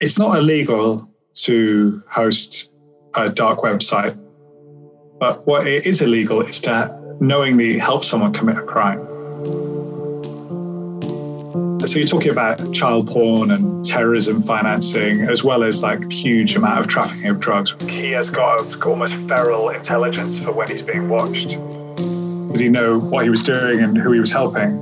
it's not illegal to host a dark website, but what it is illegal is to knowingly help someone commit a crime. So you're talking about child porn and terrorism financing, as well as like huge amount of trafficking of drugs. He has got almost feral intelligence for when he's being watched. Did he know what he was doing and who he was helping?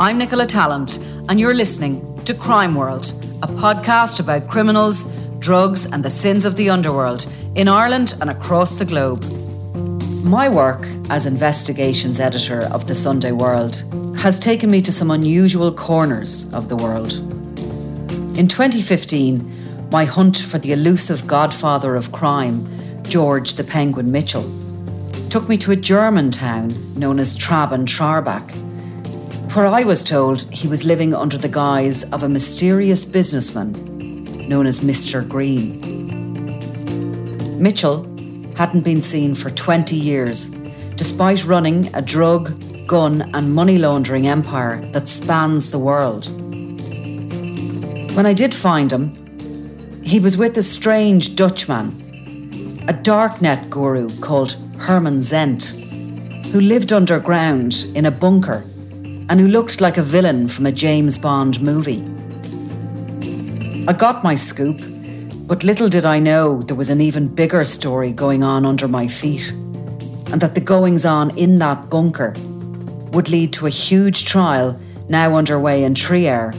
I'm Nicola Tallant, and you're listening to Crime World, a podcast about criminals, drugs, and the sins of the underworld in Ireland and across the globe. My work as investigations editor of the Sunday World has taken me to some unusual corners of the world. In 2015, my hunt for the elusive godfather of crime, George the Penguin Mitchell, took me to a German town known as Traben Trarbach where I was told he was living under the guise of a mysterious businessman known as Mr. Green. Mitchell hadn't been seen for 20 years, despite running a drug, gun, and money laundering empire that spans the world. When I did find him, he was with a strange Dutchman, a darknet guru called Herman Xennt, who lived underground in a bunker and who looked like a villain from a James Bond movie. I got my scoop, but little did I know there was an even bigger story going on under my feet, and that the goings on in that bunker would lead to a huge trial now underway in Trier,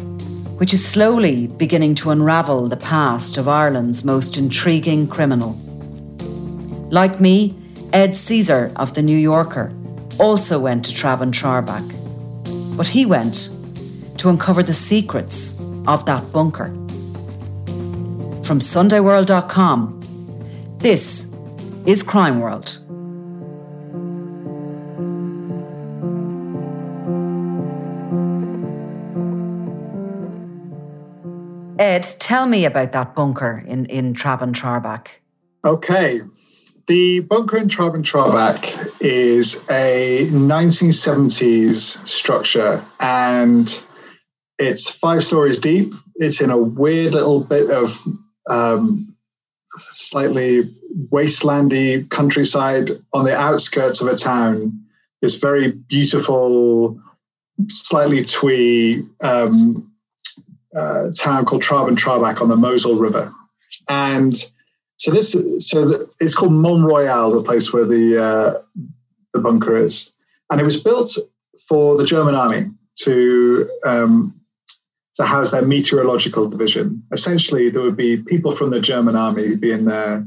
which is slowly beginning to unravel the past of Ireland's most intriguing criminal. Like me, Ed Caesar of The New Yorker also went to Traben Trarbach but he went to uncover the secrets of that bunker. From SundayWorld.com, this is Crime World. Ed, tell me about that bunker in, in Traben Trarbach. Okay, the bunker in Traben Trarbach is a 1970s structure and it's five stories deep. It's in a weird little bit of um, slightly wastelandy countryside on the outskirts of a town. This very beautiful, slightly twee um, uh, town called Traben Trarbach on the Mosel River. And so this, so the, it's called Mont Royal, the place where the uh, the bunker is, and it was built for the German army to um, to house their meteorological division. Essentially, there would be people from the German army being there,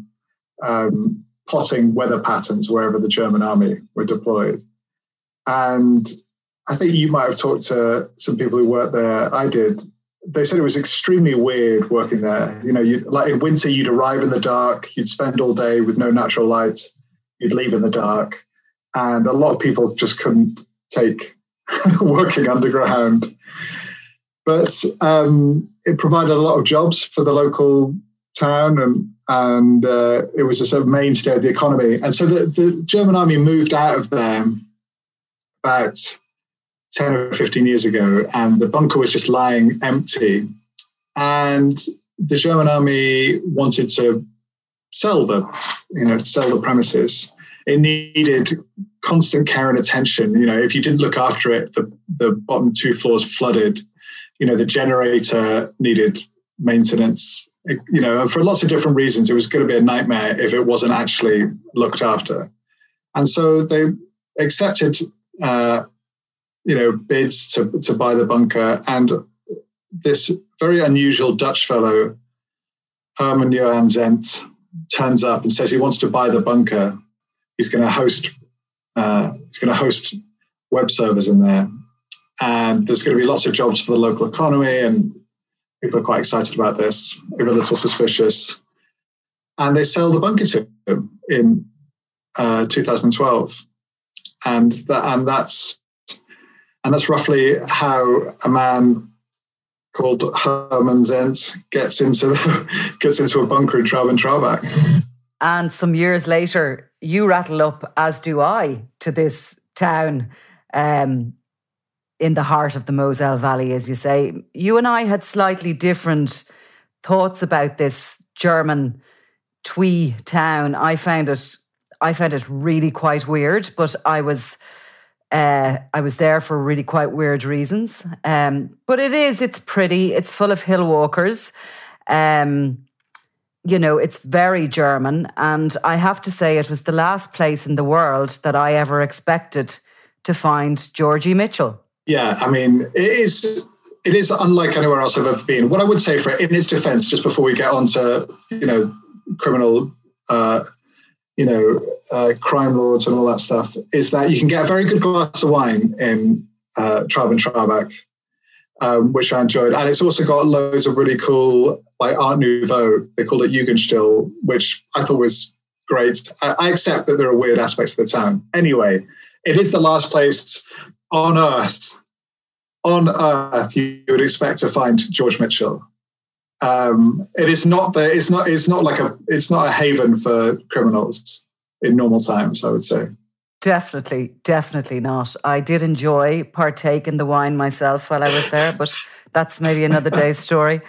um, plotting weather patterns wherever the German army were deployed. And I think you might have talked to some people who worked there. I did they said it was extremely weird working there. You know, you like in winter, you'd arrive in the dark, you'd spend all day with no natural light, you'd leave in the dark, and a lot of people just couldn't take working underground. But um, it provided a lot of jobs for the local town, and and uh, it was a sort of mainstay of the economy. And so the, the German army moved out of there about 10 or 15 years ago, and the bunker was just lying empty. And the German army wanted to sell the, you know, sell the premises. It needed constant care and attention. You know, if you didn't look after it, the, the bottom two floors flooded. You know, the generator needed maintenance. You know, for lots of different reasons, it was going to be a nightmare if it wasn't actually looked after. And so they accepted uh, you know, bids to, to buy the bunker. And this very unusual Dutch fellow, Herman Johan Xennt, turns up and says he wants to buy the bunker. He's going to host. Uh, he's going to host web servers in there, and there's going to be lots of jobs for the local economy. And people are quite excited about this. Even a little suspicious, and they sell the bunker to him in uh, 2012, and that and that's and that's roughly how a man called Herman Xennt gets into the, gets into a bunker in Traben Trarbach. And some years later, you rattle up, as do I, to this town. Um, in the heart of the Moselle Valley, as you say. You and I had slightly different thoughts about this German twee town. I found it I found it really quite weird, but I was uh, I was there for really quite weird reasons. Um, but it is, it's pretty, it's full of hill walkers. Um, you know, it's very German. And I have to say, it was the last place in the world that I ever expected to find Georgie Mitchell. Yeah, I mean, it is. It is unlike anywhere else I've ever been. What I would say for it, in its defense, just before we get on to, you know, criminal uh, you know, uh, crime lords and all that stuff, is that you can get a very good glass of wine in uh, Traub and Traubeck, um, which I enjoyed. And it's also got loads of really cool, like Art Nouveau, they call it Jugendstil, which I thought was great. I, I accept that there are weird aspects of the town. Anyway, it is the last place on earth, on earth, you would expect to find George Mitchell. Um, it is not the, it's not it's not like a it's not a haven for criminals in normal times. I would say. Definitely, definitely not. I did enjoy partake in the wine myself while I was there, but that's maybe another day's story.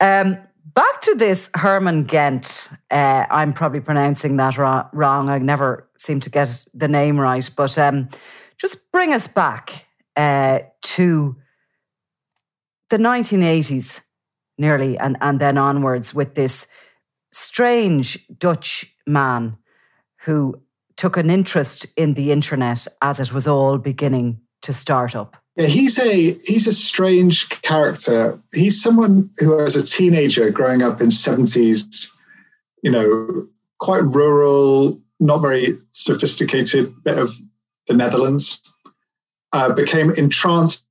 Um, back to this Herman Gent. Uh, I'm probably pronouncing that ra- wrong. I never seem to get the name right, but um, just bring us back uh, to the 1980s nearly, and, and then onwards with this strange Dutch man who took an interest in the internet as it was all beginning to start up. Yeah, he's a he's a strange character. He's someone who, as a teenager, growing up in seventies, you know, quite rural, not very sophisticated bit of the Netherlands, uh, became entranced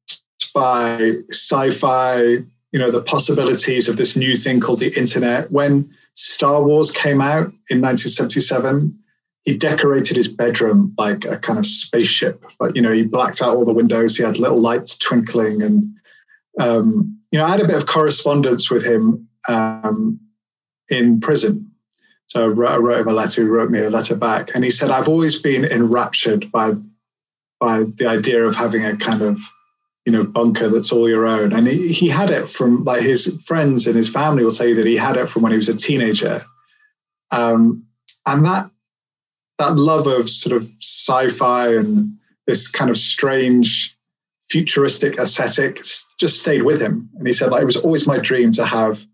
by sci-fi, you know the possibilities of this new thing called the internet. When star wars came out in 1977 he decorated his bedroom like a kind of spaceship but you know he blacked out all the windows he had little lights twinkling and um, you know i had a bit of correspondence with him um, in prison. So I wrote, I wrote him a letter he wrote me a letter back and he said i've always been enraptured by by the idea of having a kind of you know bunker that's all your own. And he, he had it from like his friends and his family will you that he had it from when he was a teenager. Um, and that that love of sort of sci-fi and this kind of strange futuristic aesthetic just stayed with him. And he said like it was always my dream to have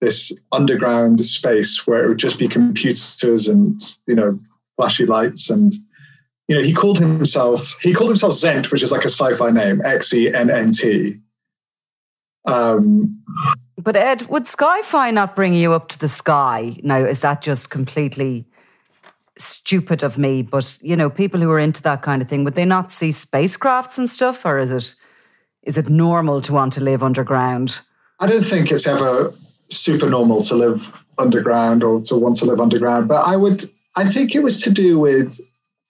this underground space where it would just be computers and you know flashy lights and you know, he called himself he called himself Xennt, which is like a sci-fi name, X E N N T. Um, but Ed, would Skyfi not bring you up to the sky? Now, is that just completely stupid of me? But you know, people who are into that kind of thing, would they not see spacecrafts and stuff, or is it is it normal to want to live underground? I don't think it's ever super normal to live underground or to want to live underground, but I would. I think it was to do with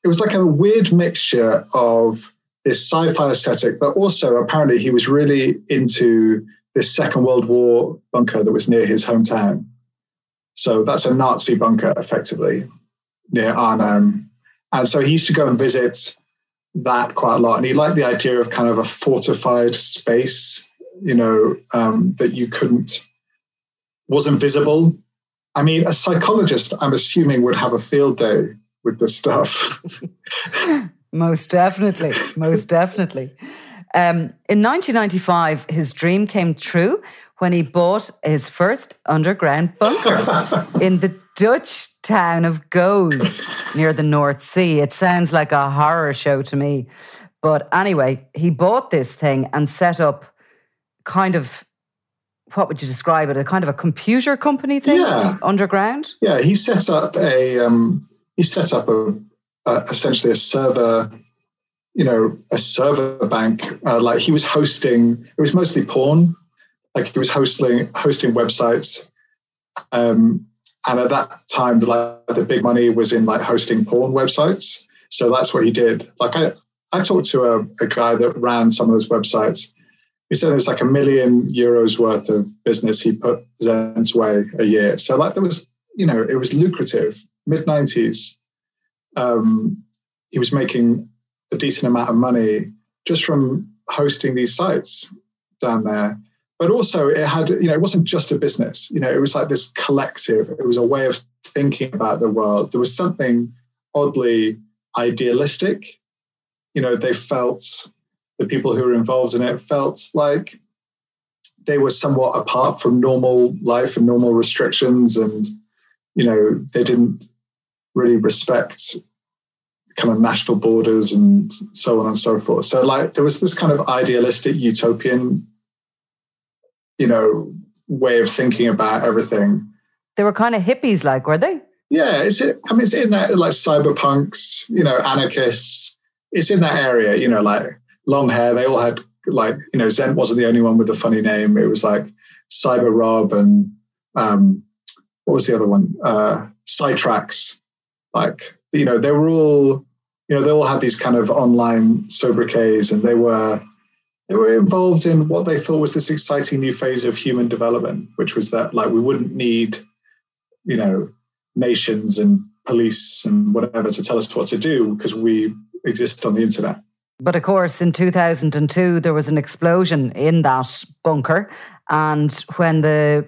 it was like a weird mixture of this sci-fi aesthetic, but also apparently he was really into this Second World War bunker that was near his hometown. So that's a Nazi bunker, effectively, near Arnhem. And so he used to go and visit that quite a lot. And he liked the idea of kind of a fortified space, you know, um, that you couldn't, wasn't visible. I mean, a psychologist, I'm assuming, would have a field day with the stuff. most definitely, most definitely. Um, in 1995, his dream came true when he bought his first underground bunker in the Dutch town of Goes near the North Sea. It sounds like a horror show to me. But anyway, he bought this thing and set up kind of what would you describe it? A kind of a computer company thing yeah. underground? Yeah, he set up a um, he set up a, a essentially a server you know a server bank uh, like he was hosting it was mostly porn like he was hosting hosting websites. Um, and at that time like, the big money was in like hosting porn websites. So that's what he did. Like i i talked to a, a guy that ran some of those websites. He said it was like a million euros worth of business he put Xennt's way a year. So like there was you know it was lucrative mid 90s, um, he was making a decent amount of money just from hosting these sites down there. But also, it had, you know, it wasn't just a business. You know, it was like this collective. It was a way of thinking about the world. There was something oddly idealistic. You know, they felt the people who were involved in it felt like they were somewhat apart from normal life and normal restrictions, and you know, they didn't really respect kind of national borders and so on and so forth. So like there was this kind of idealistic utopian, you know, way of thinking about everything. They were kind of hippies like, were they? Yeah, it's it, I mean it's in that like cyberpunks, you know, anarchists. It's in that area, you know, like long hair. They all had like, you know, Xennt wasn't the only one with a funny name. It was like Cyber Rob and um what was the other one? Uh Psytrax. Like you know, they were all, you know, they all had these kind of online sobriquets and they were they were involved in what they thought was this exciting new phase of human development, which was that like we wouldn't need, you know, nations and police and whatever to tell us what to do because we exist on the internet. But of course, in 2002, there was an explosion in that bunker. And when the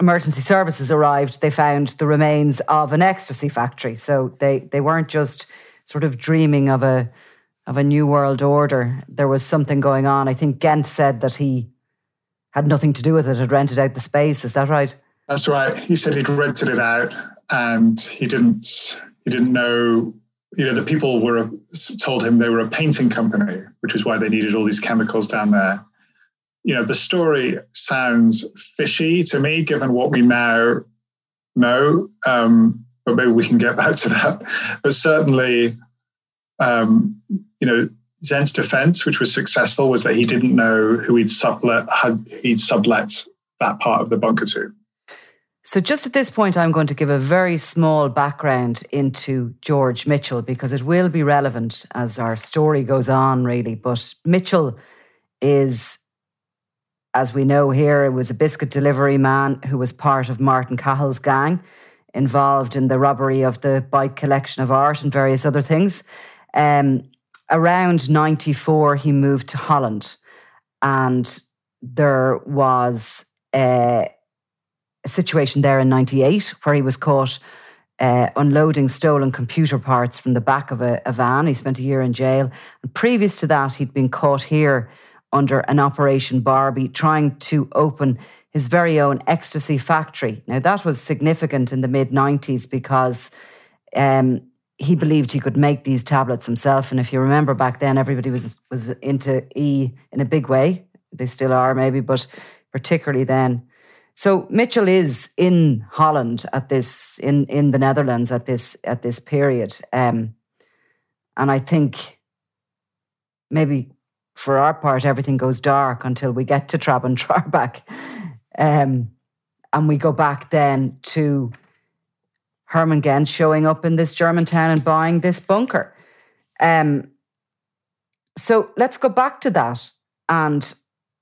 emergency services arrived, they found the remains of an ecstasy factory. So they, they weren't just sort of dreaming of a of a new world order. There was something going on. I think Ghent said that he had nothing to do with it, had rented out the space. Is that right? That's right. He said he'd rented it out and he didn't he didn't know you know the people were told him they were a painting company, which is why they needed all these chemicals down there you know, the story sounds fishy to me, given what we now know. Um, but maybe we can get back to that. But certainly, um, you know, Xennt's defense, which was successful, was that he didn't know who he'd sublet had he'd sublet that part of the bunker to. So, just at this point, I'm going to give a very small background into George Mitchell because it will be relevant as our story goes on, really. But Mitchell is as we know here, it was a biscuit delivery man who was part of Martin Cahill's gang, involved in the robbery of the Beit collection of art and various other things. Um, around 94, he moved to Holland, and there was a, a situation there in 98 where he was caught uh, unloading stolen computer parts from the back of a, a, van. He spent a year in jail. And previous to that, he'd been caught here under an Operation Barbie, trying to open his very own ecstasy factory. Now, that was significant in the mid 90s because um, he believed he could make these tablets himself. And if you remember back then, everybody was, was into E in a big way. They still are, maybe, but particularly then. So Mitchell is in Holland at this, in, in the Netherlands at this at this period, um, and I think maybe for our part, everything goes dark until we get to Traben Trarbach. Um, and we go back then to Hermann Ghent showing up in this German town and buying this bunker. Um, so let's go back to that. And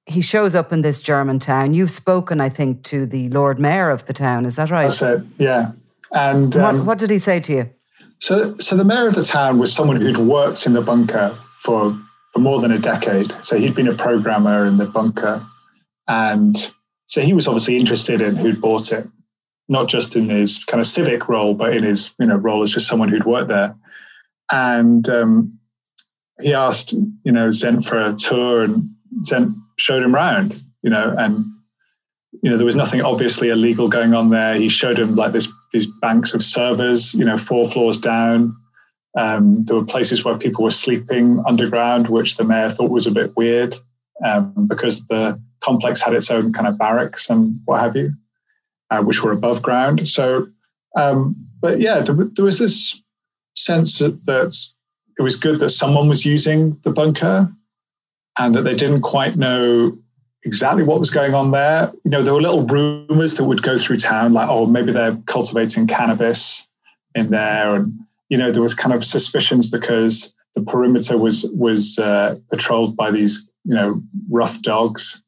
he shows up in this German town. You've spoken, I think, to the Lord Mayor of the town. Is that right? That's it. Yeah. And um, what, what did he say to you? So, so the mayor of the town was someone who'd worked in the bunker for for more than a decade. So he'd been a programmer in the bunker. And so he was obviously interested in who'd bought it, not just in his kind of civic role, but in his you know role as just someone who'd worked there. And um, he asked, you know, Xennt for a tour, and Xennt showed him around, you know, and you know there was nothing obviously illegal going on there. He showed him like this these banks of servers, you know, four floors down, um, there were places where people were sleeping underground, which the mayor thought was a bit weird um, because the complex had its own kind of barracks and what have you, uh, which were above ground. So, um, but yeah, there, there, was this sense that, that it was good that someone was using the bunker and that they didn't quite know exactly what was going on there. You know, there were little rumors that would go through town, like, oh, maybe they're cultivating cannabis in there and you know, there was kind of suspicions because the perimeter was was uh, patrolled by these, you know, rough dogs,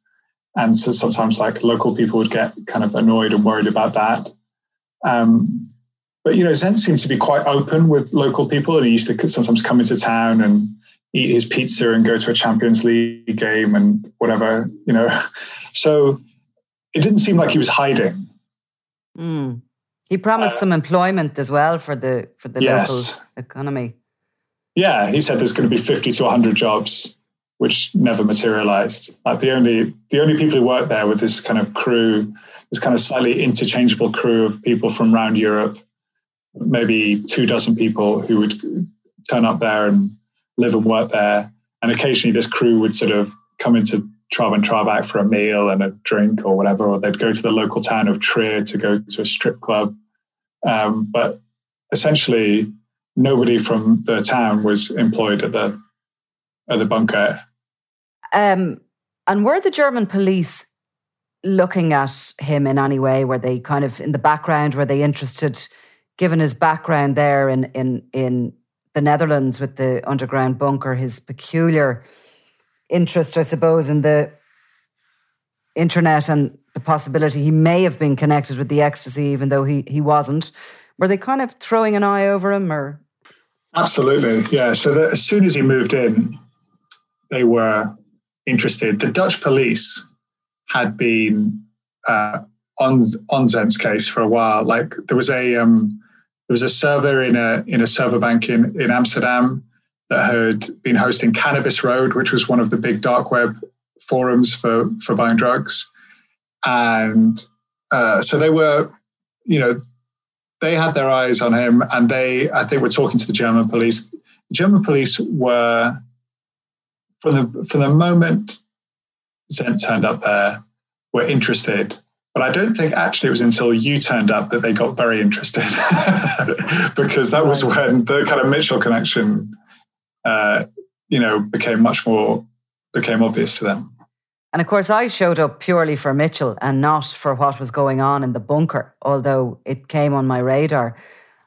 and so sometimes like local people would get kind of annoyed and worried about that. Um, but you know, Xennt seemed to be quite open with local people, and he used to sometimes come into town and eat his pizza and go to a Champions League game and whatever, you know. So it didn't seem like he was hiding. Mm. He promised uh, some employment as well for the for the yes. local economy. Yeah, he said there's going to be 50 to 100 jobs, which never materialized. Like the only the only people who worked there with this kind of crew, this kind of slightly interchangeable crew of people from around Europe, maybe two dozen people who would turn up there and live and work there. And occasionally this crew would sort of come into Traben Trarbach for a meal and a drink or whatever, or they'd go to the local town of Trier to go to a strip club. Um, but essentially, nobody from the town was employed at the at the bunker. Um, and were the German police looking at him in any way? Were they kind of in the background? Were they interested, given his background there in in in the Netherlands with the underground bunker, his peculiar interest, I suppose, in the internet and the possibility he may have been connected with the ecstasy, even though he he wasn't. Were they kind of throwing an eye over him, or? Absolutely, yeah. So as soon as he moved in, they were interested. The Dutch police had been uh, on on Xennt's case for a while. Like there was a um, there was a server in a in a server bank in, in Amsterdam that had been hosting Cannabis Road, which was one of the big dark web forums for for buying drugs, and uh, so they were, you know, they had their eyes on him, and they I think were talking to the German police. The German police were from the from the moment Xennt turned up there, were interested. But I don't think actually it was until you turned up that they got very interested, because that was when the kind of Mitchell connection, uh, you know, became much more became obvious to them. And of course, I showed up purely for Mitchell and not for what was going on in the bunker, although it came on my radar.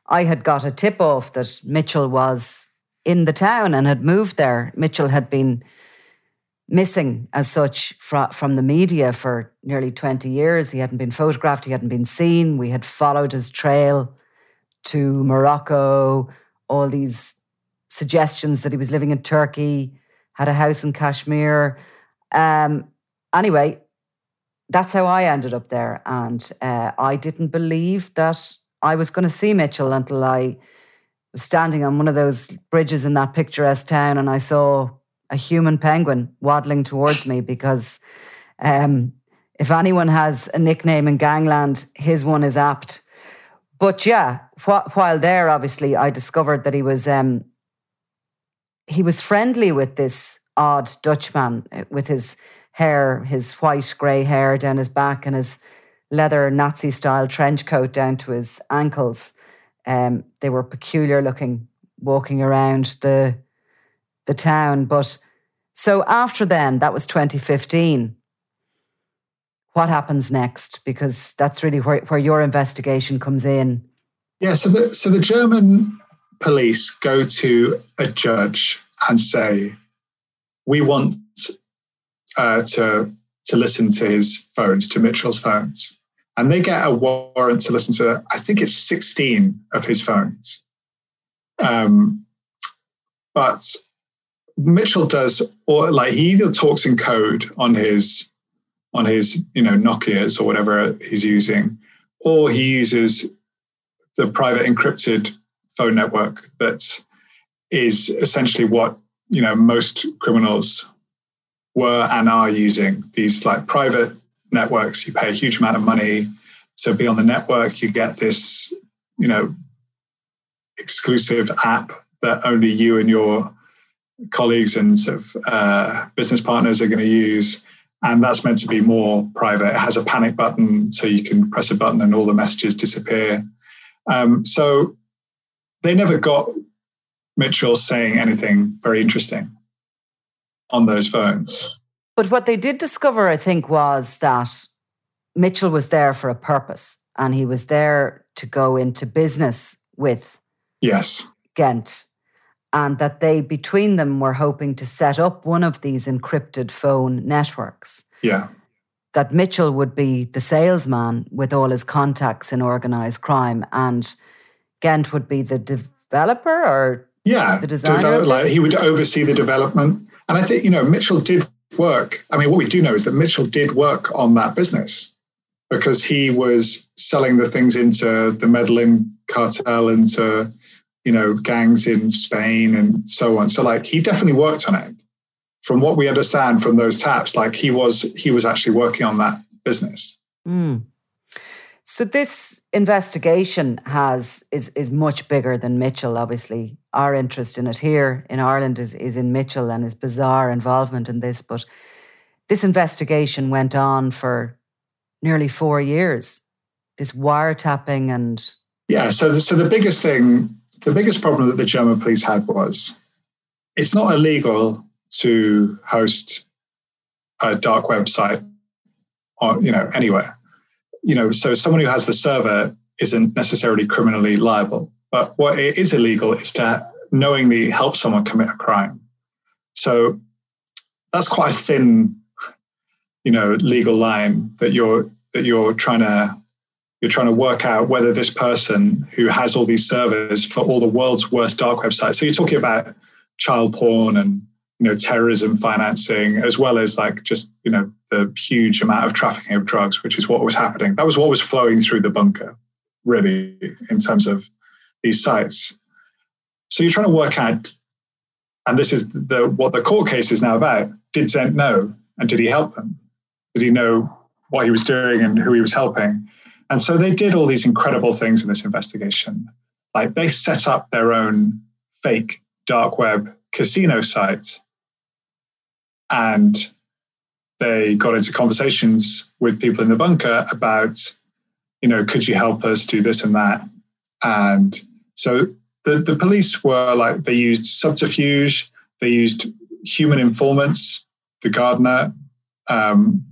I had got a tip off that Mitchell was in the town and had moved there. Mitchell had been missing as such from the media for nearly 20 years. He hadn't been photographed, he hadn't been seen. We had followed his trail to Morocco, all these suggestions that he was living in Turkey, had a house in Kashmir. Um, anyway, that's how I ended up there. And uh, I didn't believe that I was going to see Mitchell until I was standing on one of those bridges in that picturesque town and I saw a human penguin waddling towards me because um, if anyone has a nickname in gangland, his one is apt. But yeah, wh- while there, obviously, I discovered that he was um, he was friendly with this odd Dutchman uh, with his hair, his white grey hair down his back, and his leather Nazi style trench coat down to his ankles. Um, they were peculiar looking, walking around the the town. But so after then, that was 2015. What happens next? Because that's really where, where your investigation comes in. Yeah, so the so the German police go to a judge and say, "We want uh, to to listen to his phones, to Mitchell's phones," and they get a warrant to listen to. I think it's sixteen of his phones. Um, but Mitchell does, or like he either talks in code on his on his you know Nokia's or whatever he's using, or he uses the private encrypted phone network that is essentially what you know most criminals were and are using these like private networks you pay a huge amount of money to be on the network you get this you know exclusive app that only you and your colleagues and sort of uh, business partners are going to use. And that's meant to be more private. It has a panic button, so you can press a button and all the messages disappear. Um, so they never got Mitchell saying anything very interesting on those phones. But what they did discover, I think, was that Mitchell was there for a purpose and he was there to go into business with yes Gent and that they, between them, were hoping to set up one of these encrypted phone networks. Yeah. That Mitchell would be the salesman with all his contacts in organized crime, and Gent would be the developer or Yeah, the designer. Develop, like he would oversee the development, and I think you know Mitchell did work. I mean, what we do know is that Mitchell did work on that business because he was selling the things into the Medellin cartel, into you know gangs in Spain and so on. So like he definitely worked on it. From what we understand from those taps, like he was he was actually working on that business. Mm. So this investigation has is is much bigger than Mitchell. Obviously, our interest in it here in Ireland is is in Mitchell and his bizarre involvement in this. But this investigation went on for nearly four years. This wiretapping and yeah. So the, so the biggest thing, the biggest problem that the German police had was it's not illegal to host a dark website or you know anywhere you know so someone who has the server isn't necessarily criminally liable. But what is illegal is to knowingly help someone commit a crime. So that's quite a thin you know legal line that you're that you're trying to you're trying to work out whether this person who has all these servers for all the world's worst dark websites. So you're talking about child porn and you know terrorism financing as well as like just you know the huge amount of trafficking of drugs which is what was happening. That was what was flowing through the bunker really in terms of these sites. So you're trying to work out and this is the what the court case is now about. Did Xennt know and did he help them? Did he know what he was doing and who he was helping? And so they did all these incredible things in this investigation. Like they set up their own fake dark web casino site and they got into conversations with people in the bunker about, you know, could you help us do this and that? And so the, the police were like, they used subterfuge, they used human informants. The gardener um,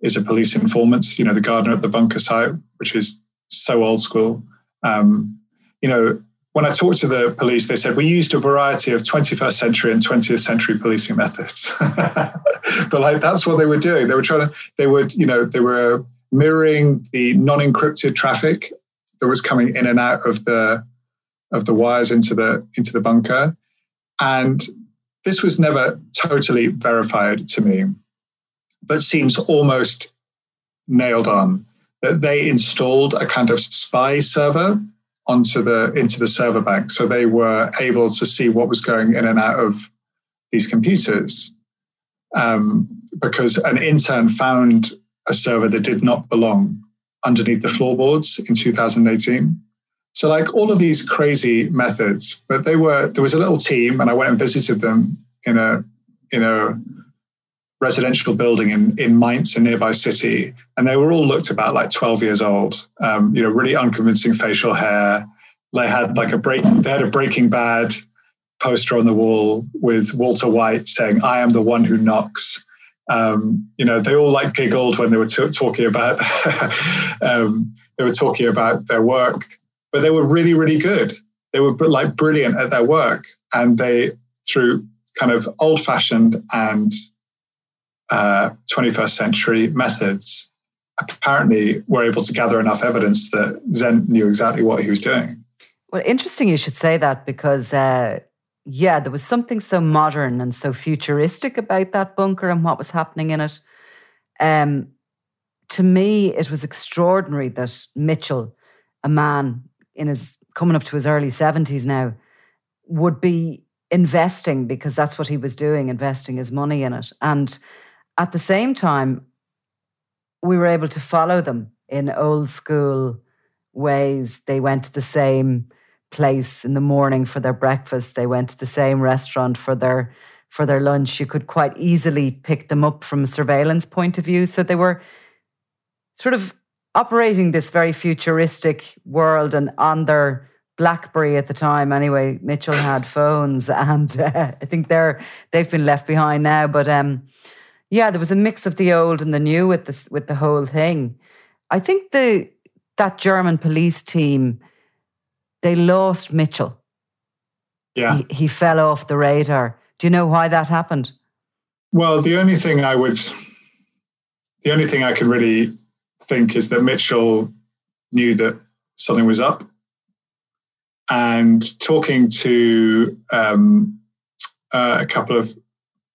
is a police informant, you know, the gardener at the bunker site, which is so old school. Um, you know, when I talked to the police, they said we used a variety of 21st century and 20th century policing methods. but like that's what they were doing. They were trying to, they would, you know, they were mirroring the non-encrypted traffic that was coming in and out of the of the wires into the into the bunker. And this was never totally verified to me, but seems almost nailed on. That they installed a kind of spy server onto the into the server bank, so they were able to see what was going in and out of these computers. Um, because an intern found a server that did not belong underneath the floorboards in 2018. So, like all of these crazy methods, but they were there was a little team, and I went and visited them in a in a residential building in, in Mainz, a nearby city, and they were all looked about like 12 years old. Um, you know, really unconvincing facial hair. They had like a break. They had a Breaking Bad poster on the wall with Walter White saying, "I am the one who knocks." Um, you know, they all like giggled when they were t- talking about um, they were talking about their work, but they were really, really good. They were like brilliant at their work, and they through kind of old-fashioned and uh, 21st century methods, apparently were able to gather enough evidence that Xennt knew exactly what he was doing. Well, interesting you should say that because, uh, yeah, there was something so modern and so futuristic about that bunker and what was happening in it. Um, to me, it was extraordinary that Mitchell, a man in his coming up to his early 70s now, would be investing because that's what he was doing, investing his money in it. And at the same time, we were able to follow them in old school ways. They went to the same place in the morning for their breakfast. They went to the same restaurant for their for their lunch. You could quite easily pick them up from a surveillance point of view. So they were sort of operating this very futuristic world and on their BlackBerry at the time. Anyway, Mitchell had phones, and uh, I think they're they've been left behind now. But um, yeah, there was a mix of the old and the new with this with the whole thing. I think the that German police team they lost Mitchell. Yeah, he, he fell off the radar. Do you know why that happened? Well, the only thing I would, the only thing I can really think is that Mitchell knew that something was up, and talking to um, uh, a couple of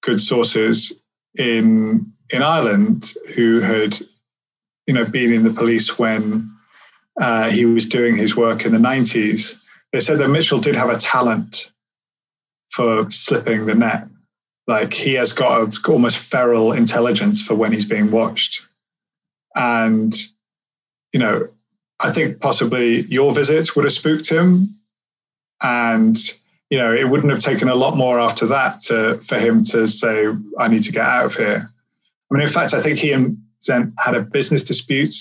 good sources in in Ireland who had, you know, been in the police when uh, he was doing his work in the nineties. They said that Mitchell did have a talent for slipping the net. Like he has got a, almost feral intelligence for when he's being watched, and you know, I think possibly your visit would have spooked him, and you know, it wouldn't have taken a lot more after that to, for him to say, "I need to get out of here." I mean, in fact, I think he and Xennt had a business dispute,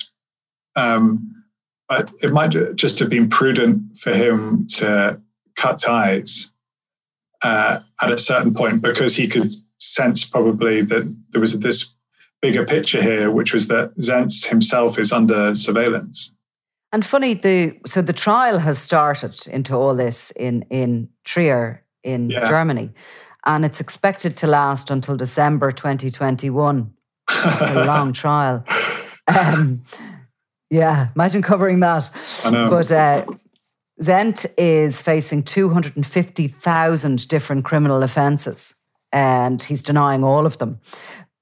um, but it might just have been prudent for him to cut ties uh, at a certain point because he could sense probably that there was this bigger picture here, which was that Xennt himself is under surveillance. And funny, the so the trial has started into all this in in Trier in yeah. Germany, and it's expected to last until December 2021. a long trial. Um, yeah, imagine covering that. I know. But uh, Xennt is facing 250,000 different criminal offences, and he's denying all of them.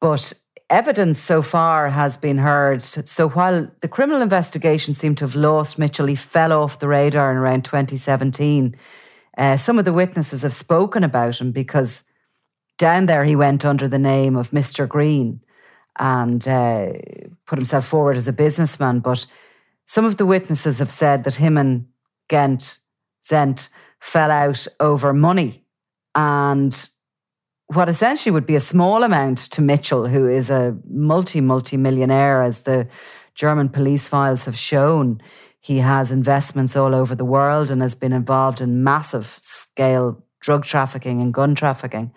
But evidence so far has been heard. So while the criminal investigation seemed to have lost Mitchell, he fell off the radar in around 2017. Uh, some of the witnesses have spoken about him because down there he went under the name of Mr. Green and uh, put himself forward as a businessman. But some of the witnesses have said that him and Gent, Xennt fell out over money. And what essentially would be a small amount to Mitchell, who is a multi, multi millionaire, as the German police files have shown. He has investments all over the world and has been involved in massive scale drug trafficking and gun trafficking.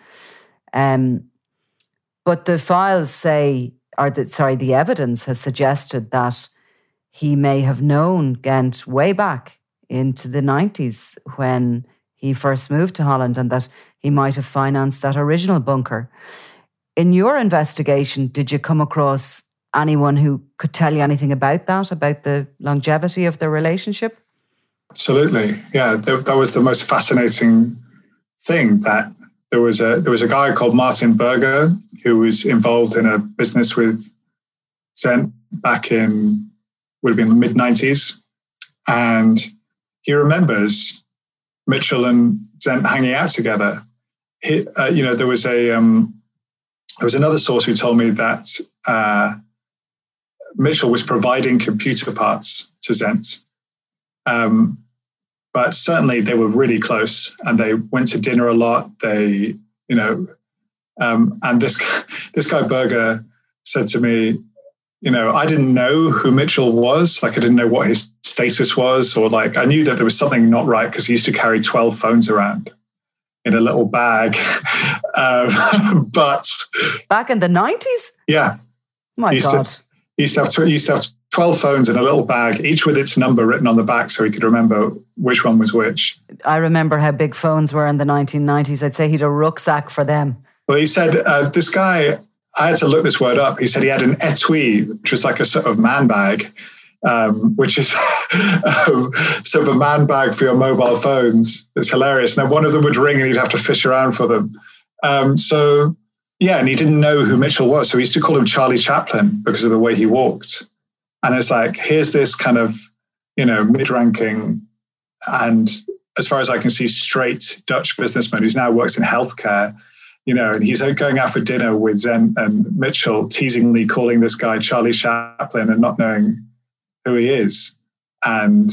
Um, but the files say, or the, sorry, the evidence has suggested that he may have known Ghent way back into the 90s when he first moved to Holland and that he might have financed that original bunker. In your investigation, did you come across anyone who could tell you anything about that, about the longevity of the relationship? Absolutely, yeah. That was the most fascinating thing. That there was a there was a guy called Martin Berger who was involved in a business with Xennt back in would have been the mid nineties, and he remembers Mitchell and Xennt hanging out together. He, uh, you know, there was a um, there was another source who told me that uh, Mitchell was providing computer parts to Xennt. Um, but certainly they were really close and they went to dinner a lot. They, you know, um, and this this guy Berger said to me, you know, I didn't know who Mitchell was. Like, I didn't know what his status was, or like, I knew that there was something not right because he used to carry 12 phones around in a little bag. um, but back in the 90s? Yeah. My God. To, he used to have, he used to have 12 phones in a little bag, each with its number written on the back so he could remember which one was which. I remember how big phones were in the 1990s. I'd say he had a rucksack for them. Well, he said, uh, this guy, I had to look this word up. He said he had an etui, which was like a sort of man bag, um, which is um, sort of a man bag for your mobile phones. It's hilarious. Now, one of them would ring and you'd have to fish around for them. Um, so, yeah, and he didn't know who Mitchell was. So he used to call him Charlie Chaplin because of the way he walked. And it's like, here's this kind of, you know, mid ranking and as far as I can see, straight Dutch businessman who's now works in healthcare, you know, and he's going out for dinner with Xennt and Mitchell, teasingly calling this guy Charlie Chaplin and not knowing who he is. And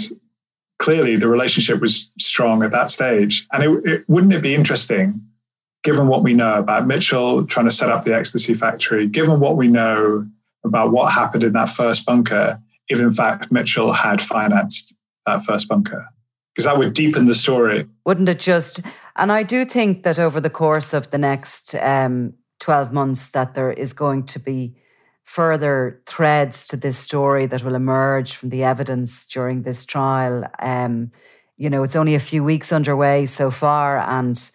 clearly the relationship was strong at that stage. And it, it, wouldn't it be interesting, given what we know about Mitchell trying to set up the ecstasy factory, given what we know about what happened in that first bunker, if in fact Mitchell had financed that first bunker. Because that would deepen the story. Wouldn't it just? And I do think that over the course of the next um, 12 months, that there is going to be further threads to this story that will emerge from the evidence during this trial. Um, you know, it's only a few weeks underway so far, and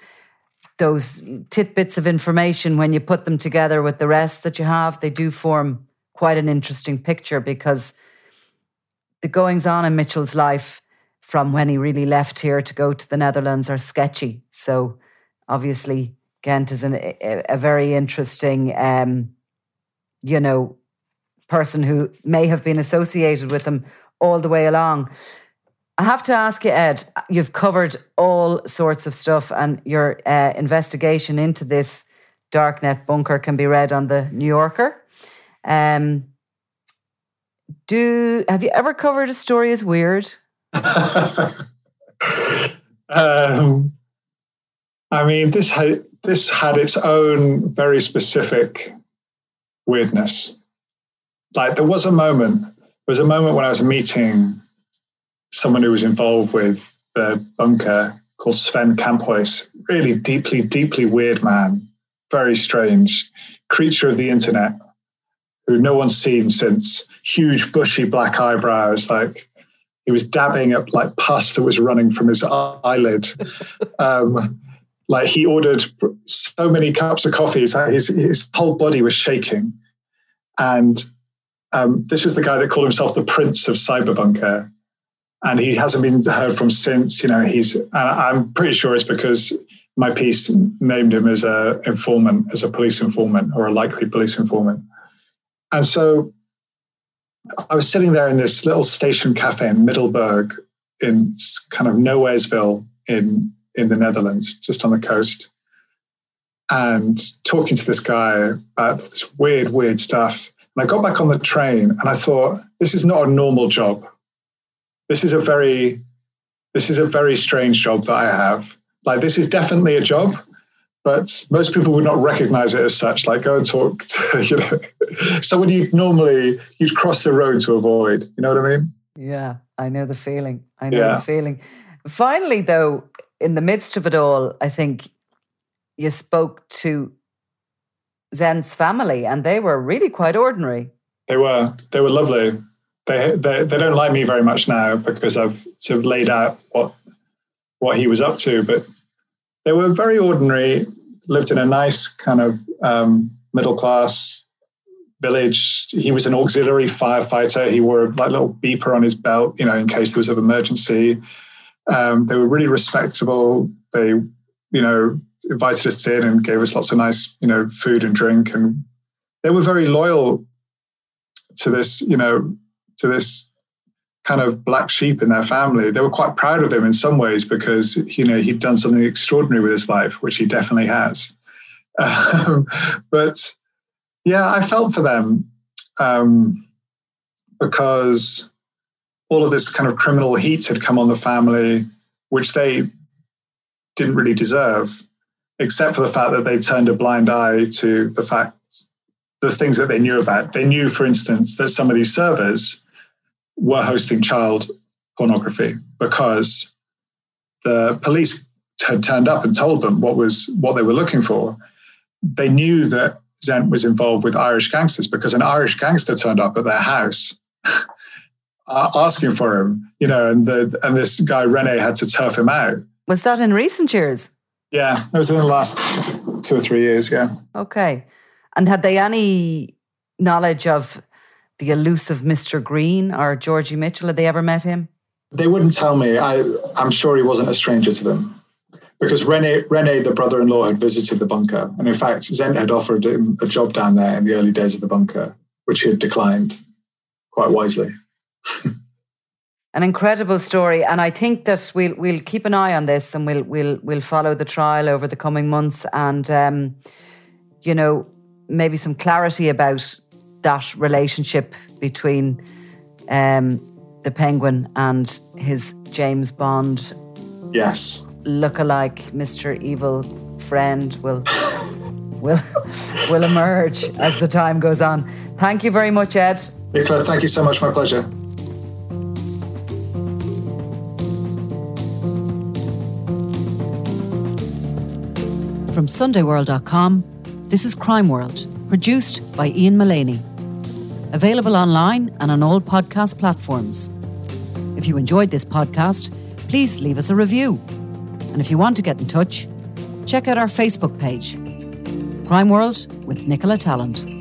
those tidbits of information, when you put them together with the rest that you have, they do form quite an interesting picture because the goings on in Mitchell's life from when he really left here to go to the Netherlands are sketchy. So obviously, Ghent is an, a, a, very interesting, um, you know, person who may have been associated with them all the way along. I have to ask you, Ed, you've covered all sorts of stuff, and your uh, investigation into this darknet bunker can be read on the New Yorker. Um, do have you ever covered a story as weird? Um, I mean, this had this had its own very specific weirdness. Like there was a moment, there was a moment when I was meeting someone who was involved with the bunker called Sven Kamphuis, really deeply, deeply weird man, very strange creature of the internet, who no one's seen since. Huge, bushy black eyebrows, like he was dabbing at like pus that was running from his eyelid. Um, like he ordered so many cups of coffee, his his whole body was shaking. And um, this was the guy that called himself the Prince of Cyberbunker, and he hasn't been heard from since. You know, he's. I'm pretty sure it's because my piece named him as a informant, as a police informant or a likely police informant. And so I was sitting there in this little station cafe in Middelburg in kind of Nowheresville in, in the Netherlands, just on the coast, and talking to this guy about this weird, weird stuff. And I got back on the train and I thought, this is not a normal job. This is a very, this is a very strange job that I have. Like this is definitely a job, but most people would not recognize it as such. Like go and talk to, you know, someone you'd normally you'd cross the road to avoid. You know what I mean? Yeah, I know the feeling. I know yeah. the feeling. Finally, though, in the midst of it all, I think you spoke to Xennt's family, and they were really quite ordinary. They were. They were lovely. They, they they don't like me very much now because I've sort of laid out what what he was up to, but they were very ordinary, lived in a nice kind of um, middle class village. He was an auxiliary firefighter. He wore a like, little beeper on his belt, you know, in case there was an emergency. Um, they were really respectable. They, you know, invited us in and gave us lots of nice, you know, food and drink. And they were very loyal to this, you know, to this kind of black sheep in their family. They were quite proud of him in some ways because you know he'd done something extraordinary with his life, which he definitely has. Um, but yeah, I felt for them um, because all of this kind of criminal heat had come on the family, which they didn't really deserve, except for the fact that they turned a blind eye to the fact the things that they knew about. They knew, for instance, that some of these servers were hosting child pornography because the police had turned up and told them what was what they were looking for. They knew that Xennt was involved with Irish gangsters because an Irish gangster turned up at their house uh, asking for him, you know, and the and this guy Rene had to turf him out. Was that in recent years? Yeah, it was in the last two or three years. Yeah. Okay, and had they any knowledge of the elusive Mr. Green or Georgie Mitchell? Had they ever met him? They wouldn't tell me. I, I'm sure he wasn't a stranger to them because Rene, Rene, the brother-in-law, had visited the bunker, and in fact, Xennt had offered him a job down there in the early days of the bunker, which he had declined quite wisely. an incredible story, and I think that we'll we'll keep an eye on this, and we'll we'll we'll follow the trial over the coming months, and um, you know maybe some clarity about that relationship between um, the Penguin and his James Bond. Yes. Look-alike, Mr. Evil friend will will will emerge as the time goes on. Thank you very much, Ed. Nicola, thank you so much. My pleasure. From SundayWorld.com, this is Crime World, produced by Ian Mullaney. Available online and on all podcast platforms. If you enjoyed this podcast, please leave us a review. And if you want to get in touch, check out our Facebook page Crime World with Nicola Tallant.